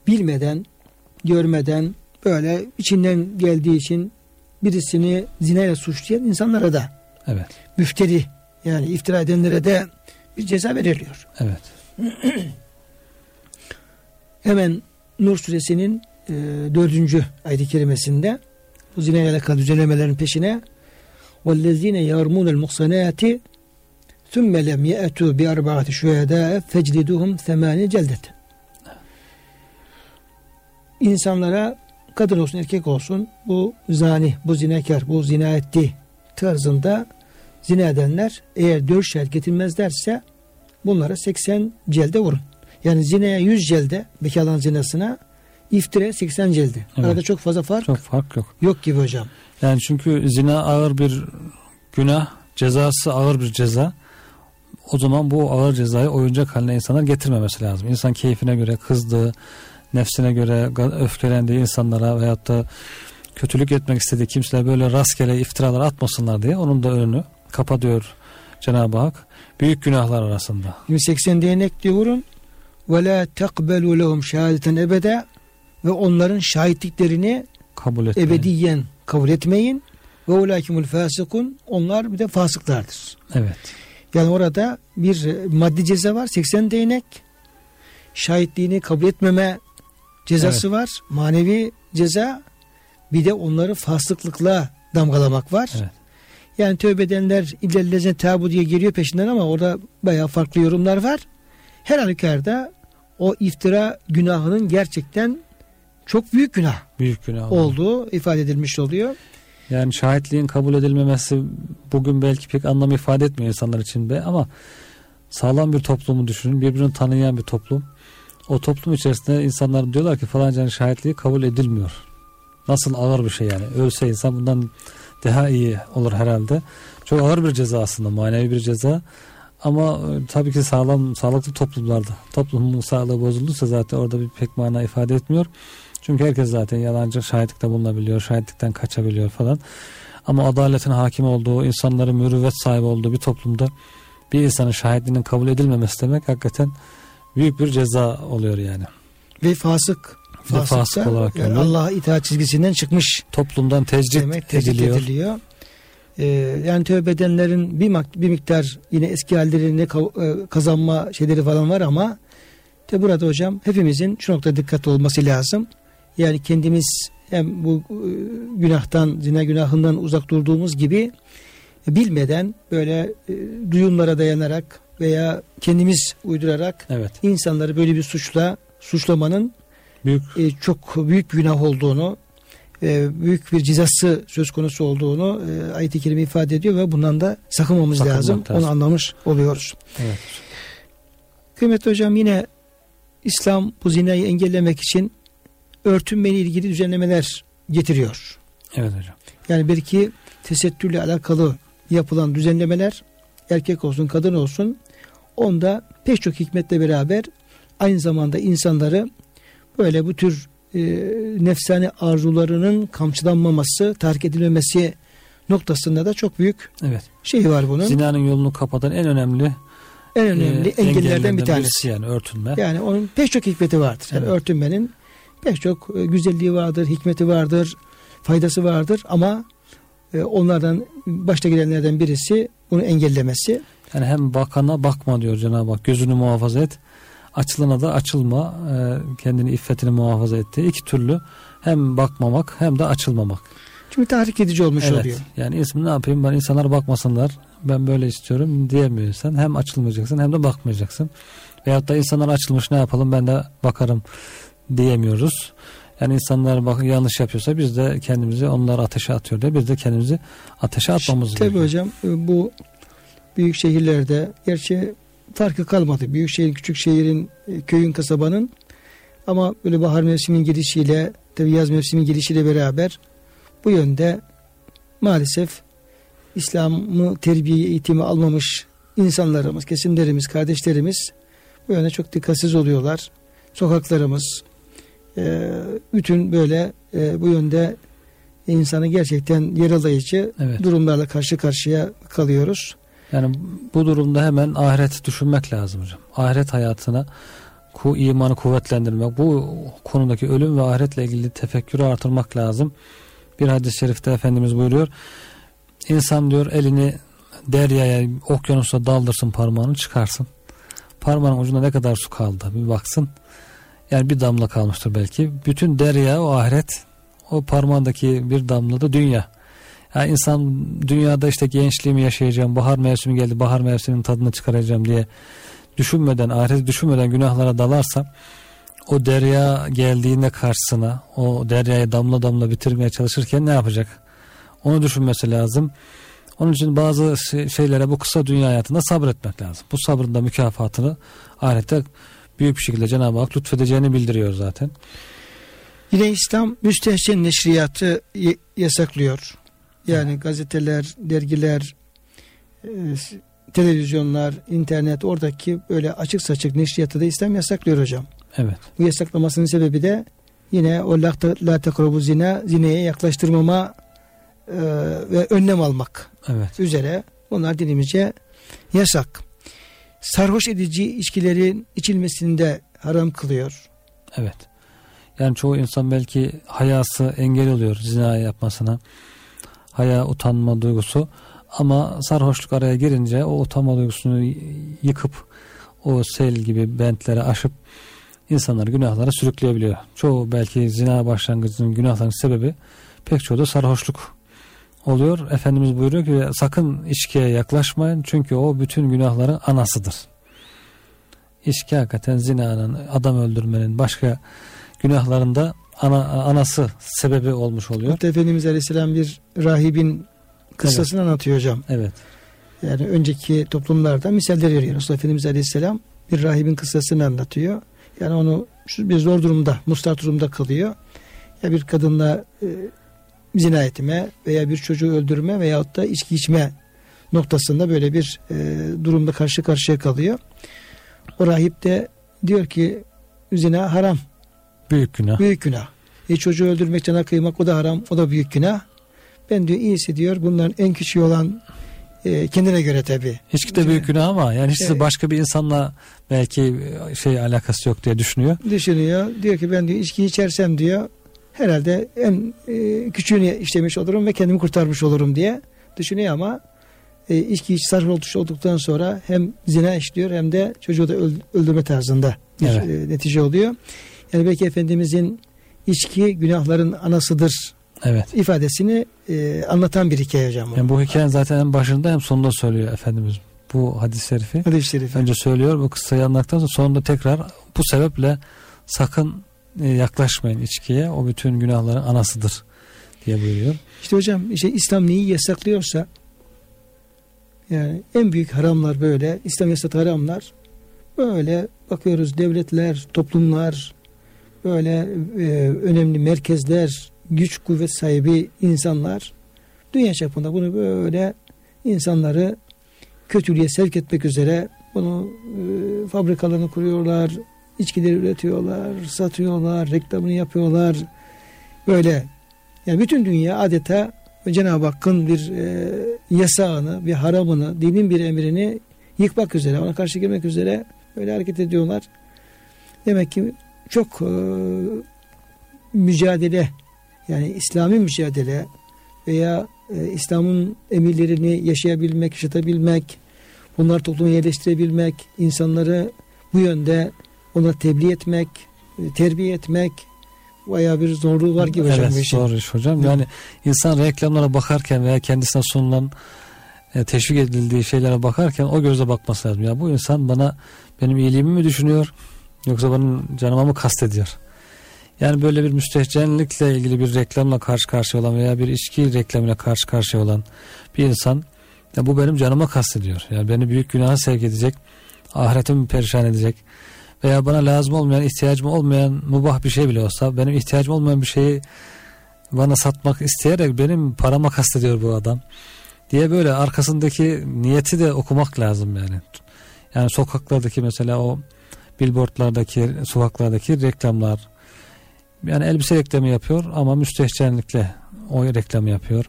bilmeden, görmeden böyle içinden geldiği için birisini zinayla suçlayan insanlara da Evet. müfteri yani iftira edenlere de bir ceza veriliyor. Evet. Hemen Nur suresinin e, dördüncü ayet-i kerimesinde bu zina ile alakalı düzenlemelerin peşine وَالَّذ۪ينَ يَرْمُونَ الْمُحْصَنَاتِ ثُمَّ لَمْ يَأْتُوا بِأَرْبَعَةِ شُهَدَاءَ فَجْلِدُهُمْ ثَمَانِ celdet. İnsanlara kadın olsun erkek olsun bu zani, bu zinakar, bu zina etti tarzında zina edenler eğer dört şahit getirmezlerse bunlara 80 celde vurun. Yani zinaya 100 celde bekarların zinasına iftire 80 celde. Evet. Arada çok fazla fark Çok fark yok. yok gibi hocam. Yani çünkü zina ağır bir günah, cezası ağır bir ceza. O zaman bu ağır cezayı oyuncak haline insanlar getirmemesi lazım. İnsan keyfine göre kızdığı, nefsine göre öfkelendiği insanlara veyahut da kötülük etmek istediği kimseler böyle rastgele iftiralar atmasınlar diye onun da önünü kapatıyor Cenab-ı Hak. Büyük günahlar arasında. 80 değnek diye vurun. Ve la tekbelu lehum şehadeten ebede ve onların şahitliklerini Kabul etmeyin. ebediyen kabul etmeyin. Ve ulakimul fasikun onlar bir de fasıklardır. Evet. Yani orada bir maddi ceza var 80 değnek. Şahitliğini kabul etmeme cezası var. Manevi ceza bir de onları fasıklıkla damgalamak var. Evet. Yani tövbe edenler illellezine tabu diye geliyor peşinden ama orada bayağı farklı yorumlar var. Her halükarda o iftira günahının gerçekten çok büyük günah Büyük günah. olduğu ifade edilmiş oluyor. Yani şahitliğin kabul edilmemesi bugün belki pek anlam ifade etmiyor insanlar için be ama sağlam bir toplumu düşünün. Birbirini tanıyan bir toplum. O toplum içerisinde insanlar diyorlar ki falancanın şahitliği kabul edilmiyor. Nasıl ağır bir şey yani. Ölse insan bundan daha iyi olur herhalde. Çok ağır bir ceza aslında manevi bir ceza. Ama e, tabii ki sağlam sağlıklı toplumlarda toplumun sağlığı bozulduysa zaten orada bir pek mana ifade etmiyor. Çünkü herkes zaten yalancı şahitlikte bulunabiliyor, şahitlikten kaçabiliyor falan. Ama adaletin hakim olduğu, insanların mürüvvet sahibi olduğu bir toplumda bir insanın şahitliğinin kabul edilmemesi demek hakikaten büyük bir ceza oluyor yani. Ve fasık. Fasık Fasıksa, olarak yani. Allah'a itaat çizgisinden çıkmış Toplumdan tecrit demek tecrit ediliyor. ediliyor. Ee, yani tövbe edenlerin bir, bir miktar yine eski hallerini e, kazanma şeyleri falan var ama de burada hocam hepimizin şu noktada dikkatli olması lazım. Yani kendimiz hem bu e, günahtan, zina günahından uzak durduğumuz gibi bilmeden böyle e, duyumlara dayanarak veya kendimiz uydurarak Evet. insanları böyle bir suçla suçlamanın Büyük e, çok büyük günah olduğunu e, büyük bir cezası söz konusu olduğunu e, ayet-i kerime ifade ediyor ve bundan da sakınmamız Sakınmak lazım. lazım. Onu anlamış oluyoruz. evet. Kıymetli hocam yine İslam bu zinayı engellemek için örtünmeyle ilgili düzenlemeler getiriyor. Evet hocam. Yani belki tesettürle alakalı yapılan düzenlemeler erkek olsun kadın olsun onda pek çok hikmetle beraber aynı zamanda insanları böyle bu tür e, nefsani arzularının kamçılanmaması, terk edilmemesi noktasında da çok büyük Evet. şey var bunun. Zinanın yolunu kapatan en önemli en önemli e, engellerden bir tanesi. birisi yani örtünme. Yani onun pek çok hikmeti vardır. Yani Evet. örtünmenin pek çok e, güzelliği vardır, hikmeti vardır, faydası vardır ama e, onlardan başta gelenlerden birisi bunu engellemesi. Yani hem bakana bakma diyor Cenab-ı Hak. Gözünü muhafaza et. Açılana da açılma. E, kendini iffetini muhafaza etti. İki türlü hem bakmamak hem de açılmamak. Çünkü tahrik edici olmuş evet. oluyor. Yani ismi ne yapayım ben insanlar bakmasınlar. Ben böyle istiyorum diyemiyorsan hem açılmayacaksın hem de bakmayacaksın. Veyahut da insanlar açılmış ne yapalım ben de bakarım diyemiyoruz. Yani insanlar bak yanlış yapıyorsa biz de kendimizi onlar ateşe atıyor diye biz de kendimizi ateşe atmamız Tabii gerekiyor. hocam e, bu büyük şehirlerde gerçi farkı kalmadı. Büyük şehir, küçük şehrin, e, köyün, kasabanın ama böyle bahar mevsiminin girişiyle tabii yaz mevsiminin girişiyle beraber bu yönde maalesef İslam'ı terbiye eğitimi almamış insanlarımız, kesimlerimiz, kardeşlerimiz bu yönde çok dikkatsiz oluyorlar. Sokaklarımız e, bütün böyle e, bu yönde insanı gerçekten yaralayıcı Evet. durumlarla karşı karşıya kalıyoruz. Yani bu durumda hemen ahiret düşünmek lazım hocam. Ahiret hayatına ku, imanı kuvvetlendirmek, bu konudaki ölüm ve ahiretle ilgili tefekkürü artırmak lazım. Bir hadis-i şerifte Efendimiz buyuruyor. İnsan diyor elini deryaya, okyanusa daldırsın parmağını çıkarsın. Parmağın ucunda ne kadar su kaldı bir baksın. Yani bir damla kalmıştır belki. Bütün derya o ahiret, o parmağındaki bir damla da dünya. Yani insan dünyada işte gençliğimi yaşayacağım, bahar mevsimi geldi, bahar mevsiminin tadını çıkaracağım diye düşünmeden, ahiret düşünmeden günahlara dalarsa o derya geldiğinde karşısına, o deryayı damla damla bitirmeye çalışırken ne yapacak? Onu düşünmesi lazım. Onun için bazı şey- şeylere bu kısa dünya hayatında sabretmek lazım. Bu sabrın da mükafatını ahirette büyük bir şekilde Cenab-ı Hak lütfedeceğini bildiriyor zaten. Yine İslam müstehcen neşriyatı yasaklıyor. Yani gazeteler, dergiler, e, televizyonlar, internet oradaki böyle açık saçık neşriyatı da İslam yasaklıyor hocam. Evet. Bu yasaklamasının sebebi de yine o la, la tekrubu zina, zineye yaklaştırmama e, ve önlem almak Evet. üzere bunlar dinimizce yasak. Sarhoş edici içkilerin içilmesinde haram kılıyor. Evet. Yani çoğu insan belki hayası engel oluyor zina yapmasına. Haya utanma duygusu. Ama sarhoşluk araya girince o utanma duygusunu yıkıp o sel gibi bentlere aşıp insanları günahlara sürükleyebiliyor. Çoğu belki zina başlangıcının günahların sebebi pek çoğu da sarhoşluk oluyor. Efendimiz buyuruyor ki sakın içkiye yaklaşmayın çünkü o bütün günahların anasıdır. İçki hakikaten zinanın, adam öldürmenin, başka günahlarında ana, anası sebebi olmuş oluyor. Hatta Efendimiz Aleyhisselam bir rahibin kıssasını anlatıyor hocam. Evet. Yani önceki toplumlarda misaller veriyor. Resulullah Efendimiz Aleyhisselam bir rahibin kıssasını anlatıyor. Yani onu şu bir zor durumda, mustat durumda kalıyor. Ya bir kadınla e, zina etme veya bir çocuğu öldürme veyahut da içki içme noktasında böyle bir e, durumda karşı karşıya kalıyor. O rahip de diyor ki zina haram, Büyük günah. büyük günah. E, çocuğu öldürmek, cana kıymak o da haram, o da büyük günah. Ben diyor iyisi diyor bunların en küçüğü olan e, kendine göre tabi. İçki de büyük günah ama yani hiç Evet. başka bir insanla belki şey alakası yok diye düşünüyor. Düşünüyor. Diyor ki ben diyor içki içersem diyor herhalde en e, küçüğünü işlemiş olurum ve kendimi kurtarmış olurum diye düşünüyor ama e, içki iç sarhoş olduktan sonra hem zina işliyor hem de çocuğu da öl- öldürme tarzında bir Evet. e, netice oluyor. Yani belki Efendimizin içki günahların anasıdır Evet. ifadesini e, anlatan bir hikaye hocam. Yani bu hikayenin zaten en başında hem sonunda söylüyor Efendimiz bu hadis-i şerifi. Hadis-i şerif. Önce söylüyor bu kıssayı anlattıktan sonra sonunda tekrar bu sebeple sakın e, yaklaşmayın içkiye o bütün günahların anasıdır diye buyuruyor. İşte hocam işte İslam neyi yasaklıyorsa yani en büyük haramlar böyle İslam yasakladığı haramlar böyle bakıyoruz devletler, toplumlar böyle e, önemli merkezler, güç kuvvet sahibi insanlar dünya çapında bunu böyle insanları kötülüğe sevk etmek üzere bunu e, fabrikalarını kuruyorlar, içkileri üretiyorlar, satıyorlar, reklamını yapıyorlar. Böyle yani bütün dünya adeta Cenab-ı Hakk'ın bir e, yasağını, bir haramını, dinin bir emrini yıkmak üzere, ona karşı girmek üzere böyle hareket ediyorlar. Demek ki çok e, mücadele, yani İslami mücadele veya e, İslam'ın emirlerini yaşayabilmek, yaşatabilmek, bunları topluma yerleştirebilmek, insanları bu yönde ona tebliğ etmek, e, terbiye etmek bayağı bir zorluğu var gibi hocam. Evet bu işin. zor iş hocam. Yani insan reklamlara bakarken veya kendisine sunulan e, teşvik edildiği şeylere bakarken o gözle bakması lazım. Ya bu insan bana benim iyiliğimi mi düşünüyor yoksa benim canıma mı kastediyor? Yani böyle bir müstehcenlikle ilgili bir reklamla karşı karşıya olan veya bir içki reklamıyla karşı karşıya olan bir insan ya bu benim canıma kastediyor. Yani beni büyük günaha sevk edecek, ahiretimi perişan edecek veya bana lazım olmayan, ihtiyacım olmayan mubah bir şey bile olsa benim ihtiyacım olmayan bir şeyi bana satmak isteyerek benim parama kastediyor bu adam diye böyle arkasındaki niyeti de okumak lazım yani. Yani sokaklardaki mesela o billboardlardaki, sokaklardaki reklamlar yani elbise reklamı yapıyor ama müstehcenlikle o reklamı yapıyor.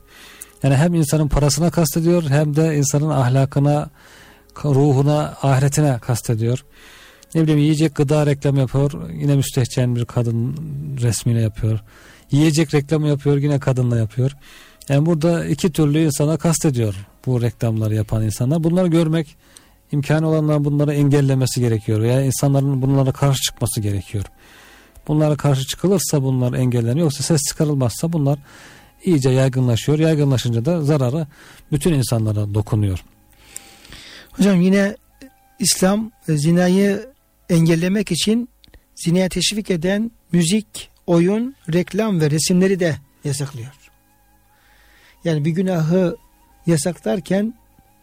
Yani hem insanın parasına kastediyor hem de insanın ahlakına, ruhuna, ahiretine kastediyor. Ne bileyim yiyecek gıda reklamı yapıyor. Yine müstehcen bir kadın resmiyle yapıyor. Yiyecek reklamı yapıyor yine kadınla yapıyor. Yani burada iki türlü insana kastediyor bu reklamları yapan insanlar. Bunları görmek imkanı olanlar bunları engellemesi gerekiyor veya insanların bunlara karşı çıkması gerekiyor. Bunlara karşı çıkılırsa bunlar engelleniyor. Yoksa ses çıkarılmazsa bunlar iyice yaygınlaşıyor. Yaygınlaşınca da zararı bütün insanlara dokunuyor. Hocam yine İslam e, zinayı engellemek için zinaya teşvik eden müzik, oyun, reklam ve resimleri de yasaklıyor. Yani bir günahı yasaklarken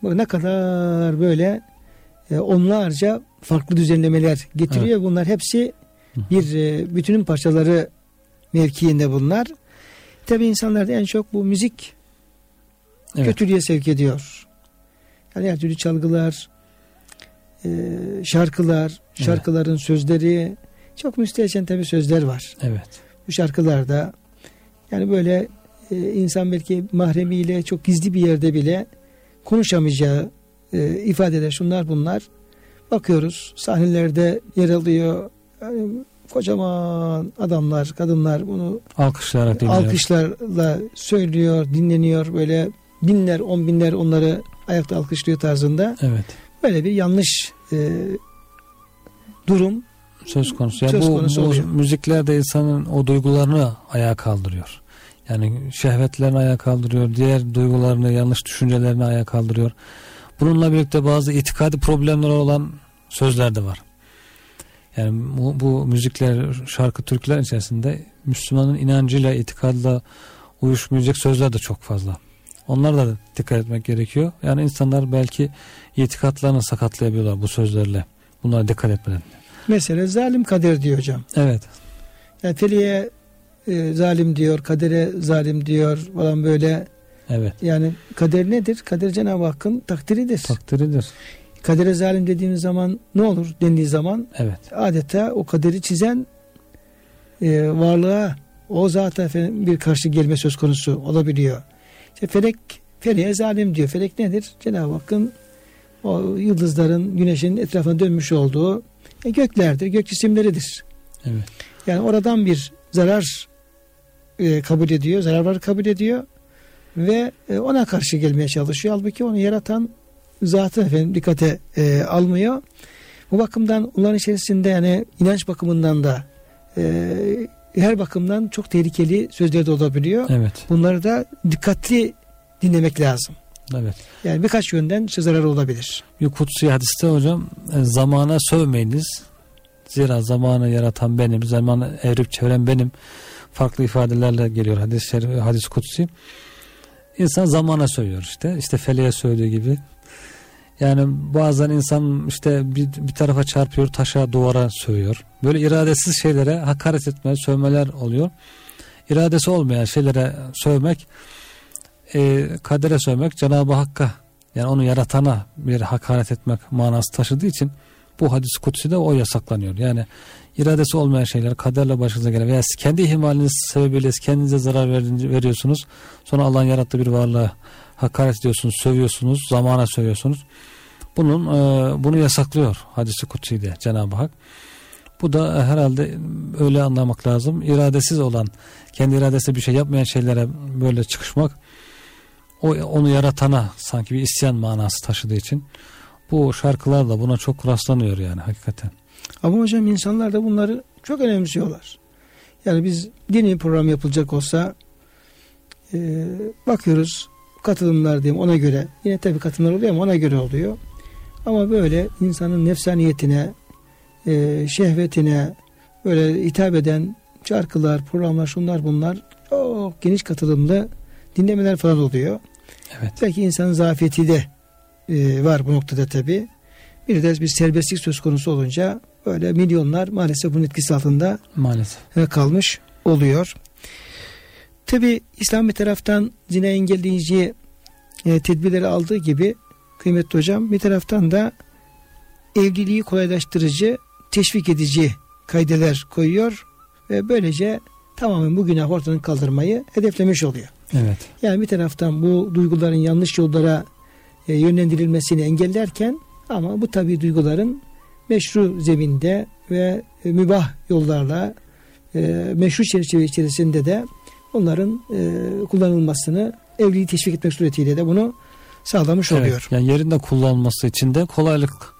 ne kadar böyle onlarca farklı düzenlemeler getiriyor. Evet. Bunlar hepsi bir e, bütünün parçaları mevkiinde bunlar. Tabi insanlarda en çok bu müzik evet. kötülüğe sevk ediyor. Yani her türlü çalgılar, e, şarkılar, şarkıların evet. sözleri çok müstehcen tabi sözler var. Evet. Bu şarkılarda yani böyle e, insan belki mahremiyle çok gizli bir yerde bile konuşamayacağı e, ifadeler şunlar bunlar. Bakıyoruz sahnelerde yer alıyor. Yani kocaman adamlar, kadınlar bunu alkışlayarak alkışlarla söylüyor, dinleniyor böyle binler, on binler onları ayakta alkışlıyor tarzında. Evet. Böyle bir yanlış e, durum söz konusu. Yani söz bu, konusu bu müzikler de insanın o duygularını ayağa kaldırıyor. Yani şehvetlerini ayağa kaldırıyor. Diğer duygularını, yanlış düşüncelerini ayağa kaldırıyor. Bununla birlikte bazı itikadi problemler olan sözler de var. Yani bu, bu müzikler, şarkı, türküler içerisinde Müslümanın inancıyla, itikadla uyuşmayacak sözler de çok fazla. Onlara da dikkat etmek gerekiyor. Yani insanlar belki itikatlarını sakatlayabiliyorlar bu sözlerle. Bunlara dikkat etmeden. Mesela zalim kader diyor hocam. Evet. Yani feliye e, zalim diyor, kadere zalim diyor falan böyle. Evet. Yani kader nedir? Kader Cenab-ı Hakk'ın takdiridir. Takdiridir. Kadere zalim dediğimiz zaman ne olur dendiği zaman evet. adeta o kaderi çizen e, varlığa o zaten bir karşı gelme söz konusu olabiliyor. İşte felek feleğe zalim diyor. Felek nedir? Cenab-ı Hakk'ın o yıldızların güneşin etrafına dönmüş olduğu e, göklerdir, gök cisimleridir. Evet. Yani oradan bir zarar e, kabul ediyor, zararları kabul ediyor ve e, ona karşı gelmeye çalışıyor. Halbuki onu yaratan zatı efendim dikkate e, almıyor. Bu bakımdan onların içerisinde yani inanç bakımından da e, her bakımdan çok tehlikeli sözler de olabiliyor. Evet. Bunları da dikkatli dinlemek lazım. Evet. Yani birkaç yönden size zarar olabilir. Bir kutsi hadiste hocam e, zamana sövmeyiniz. Zira zamanı yaratan benim, zamanı evrip çeviren benim. Farklı ifadelerle geliyor hadis hadis kutsi. İnsan zamana sövüyor işte. İşte feleğe söylediği gibi. Yani bazen insan işte bir, bir tarafa çarpıyor, taşa, duvara sövüyor. Böyle iradesiz şeylere hakaret etme, sövmeler oluyor. İradesi olmayan şeylere sövmek e, kadere sövmek Cenab-ı Hakk'a yani onu yaratana bir hakaret etmek manası taşıdığı için bu hadis kutsi de o yasaklanıyor. Yani iradesi olmayan şeyler kaderle başınıza gelen veya kendi ihmaliniz sebebiyle kendinize zarar veriyorsunuz. Sonra Allah'ın yarattığı bir varlığa hakaret ediyorsunuz, sövüyorsunuz, zamana sövüyorsunuz. Bunun e, bunu yasaklıyor hadisi kutsi de Cenab-ı Hak. Bu da herhalde öyle anlamak lazım. İradesiz olan, kendi iradesi bir şey yapmayan şeylere böyle çıkışmak o onu yaratana sanki bir isyan manası taşıdığı için Bu şarkılar da buna çok rastlanıyor yani hakikaten. Ama hocam insanlar da bunları çok önemsiyorlar. Yani biz dini program yapılacak olsa e, bakıyoruz katılımlar diyeyim ona göre. Yine tabii katılımlar oluyor ama ona göre oluyor. Ama böyle insanın nefsaniyetine, e, şehvetine böyle hitap eden şarkılar, programlar, şunlar bunlar çok geniş katılımlı dinlemeler falan oluyor. Evet. Belki insanın zafiyeti de e, var bu noktada tabi. Bir de bir serbestlik söz konusu olunca böyle milyonlar maalesef bunun etkisi altında Maalesef. e, kalmış oluyor. Tabi İslam bir taraftan zina engelleyici e, tedbirleri aldığı gibi kıymetli hocam bir taraftan da evliliği kolaylaştırıcı, teşvik edici kaydeler koyuyor ve böylece tamamen bu günah ortadan kaldırmayı hedeflemiş oluyor. Evet. Yani bir taraftan bu duyguların yanlış yollara e, yönlendirilmesini engellerken ama bu tabi duyguların meşru zeminde ve e, mübah yollarla e, meşru çerçeve içerisinde de onların e, kullanılmasını evliliği teşvik etmek suretiyle de bunu sağlamış Evet, oluyor. Yani yerinde kullanılması için de kolaylık.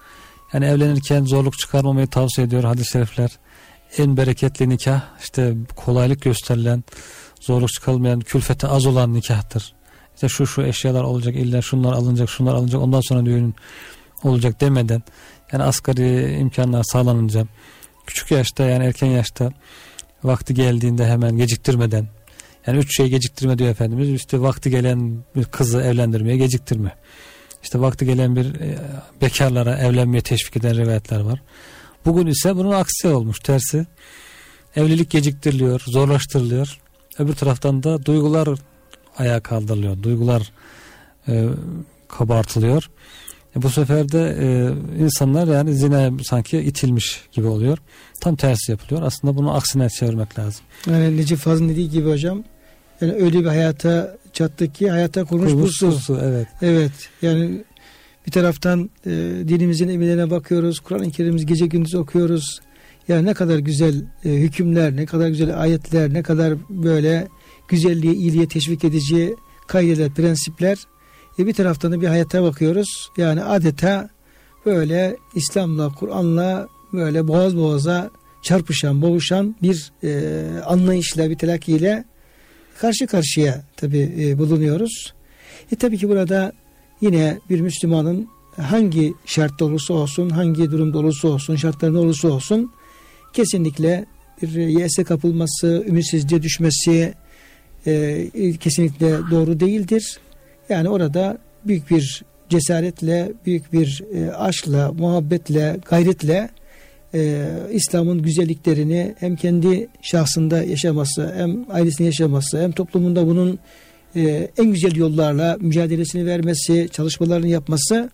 Yani evlenirken zorluk çıkarmamayı tavsiye ediyor hadis-i şerifler. En bereketli nikah işte kolaylık gösterilen, zorluk çıkarılmayan, külfete az olan nikahtır. İşte şu şu eşyalar olacak, illa şunlar alınacak, şunlar alınacak, ondan sonra düğünün olacak demeden yani asgari imkanlar sağlanınca küçük yaşta yani erken yaşta vakti geldiğinde hemen geciktirmeden yani üç şey geciktirme diyor Efendimiz. İşte vakti gelen bir kızı evlendirmeye geciktirme. İşte vakti gelen bir e, bekarlara evlenmeye teşvik eden rivayetler var. Bugün ise bunun aksi olmuş tersi. Evlilik geciktiriliyor, zorlaştırılıyor. Öbür taraftan da duygular ayağa kaldırılıyor. Duygular e, kabartılıyor. E, bu sefer de e, insanlar yani zinaya sanki itilmiş gibi oluyor. Tam tersi yapılıyor. Aslında bunu aksine çevirmek lazım. Yani Necip Fazıl'ın dediği gibi hocam yani öyle bir hayata çattık ki hayata kurmuş buzlu, evet. Evet yani bir taraftan e, dinimizin emirlerine bakıyoruz. Kur'an-ı Kerim'i gece gündüz okuyoruz. Yani ne kadar güzel e, hükümler, ne kadar güzel ayetler, ne kadar böyle güzelliğe, iyiliğe teşvik edici kaideler, prensipler. E, bir taraftan da bir hayata bakıyoruz. Yani adeta böyle İslam'la, Kur'an'la böyle boğaz boğaza çarpışan, boğuşan bir e, anlayışla, bir telakkiyle karşı karşıya tabi e, bulunuyoruz. E tabii ki burada yine bir Müslümanın hangi şartta olursa olsun, hangi durumda olursa olsun, şartlarında olursa olsun kesinlikle bir yese kapılması, ümitsizliğe düşmesi e, kesinlikle doğru değildir. Yani orada büyük bir cesaretle, büyük bir e, aşkla, muhabbetle, gayretle e, İslam'ın güzelliklerini hem kendi şahsında yaşaması, hem ailesinde yaşaması, hem toplumunda bunun e, en güzel yollarla mücadelesini vermesi, çalışmalarını yapması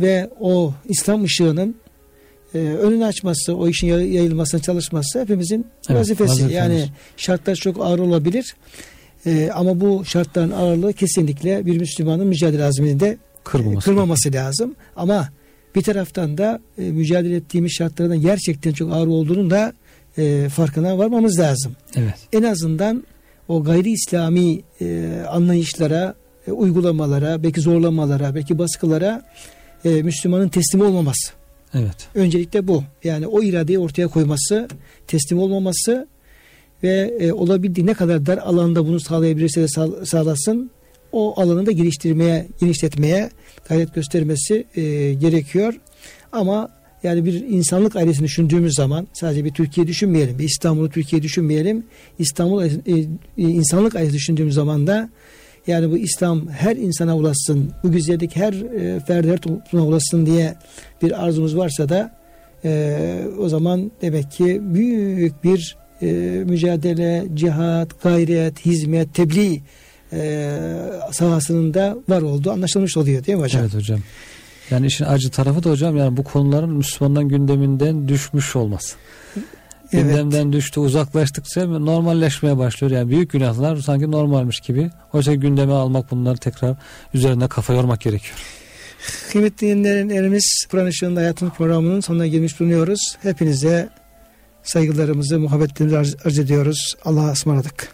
ve o İslam ışığının e, önünü açması, o işin yayılmasına çalışması hepimizin Evet, vazifesi. vazifemiz. Yani şartlar çok ağır olabilir. E, ama bu şartların ağırlığı kesinlikle bir Müslümanın mücadele azmini de Kırmaması. kırmaması lazım. Ama bir taraftan da e, mücadele ettiğimiz şartlardan gerçekten çok ağır olduğunun da e, farkına varmamız lazım. Evet. En azından o gayri İslami e, anlayışlara, e, uygulamalara, belki zorlamalara, belki baskılara e, Müslümanın teslim olmaması. Evet. Öncelikle bu. Yani o iradeyi ortaya koyması, teslim olmaması ve e, olabildiği ne kadar dar alanda bunu sağlayabilirse de sağ- sağlasın o alanı da geliştirmeye, genişletmeye gayret göstermesi e, gerekiyor. Ama yani bir insanlık ailesini düşündüğümüz zaman sadece bir Türkiye düşünmeyelim, bir İstanbul'u Türkiye düşünmeyelim. İstanbul e, e, insanlık ailesi düşündüğümüz zaman da yani bu İslam her insana ulaşsın, bu güzellik her e, ferdi her topluma ulaşsın diye bir arzumuz varsa da e, o zaman demek ki büyük bir e, mücadele, cihat, gayret, hizmet, tebliğ e, sahasının da var olduğu anlaşılmış oluyor değil mi hocam? Evet hocam. Yani işin acı tarafı da hocam yani bu konuların Müslümanların gündeminden düşmüş olması. Evet. Gündemden düştü uzaklaştıkça normalleşmeye başlıyor. Yani büyük günahlar sanki normalmiş gibi. Oysa gündeme almak bunları tekrar üzerine kafa yormak gerekiyor. Kıymetli dinleyenlerimiz Kur'an Işığında Hayatın programının sonuna gelmiş bulunuyoruz. Hepinize saygılarımızı, muhabbetlerimizi arz, arz ediyoruz. Allah'a ısmarladık.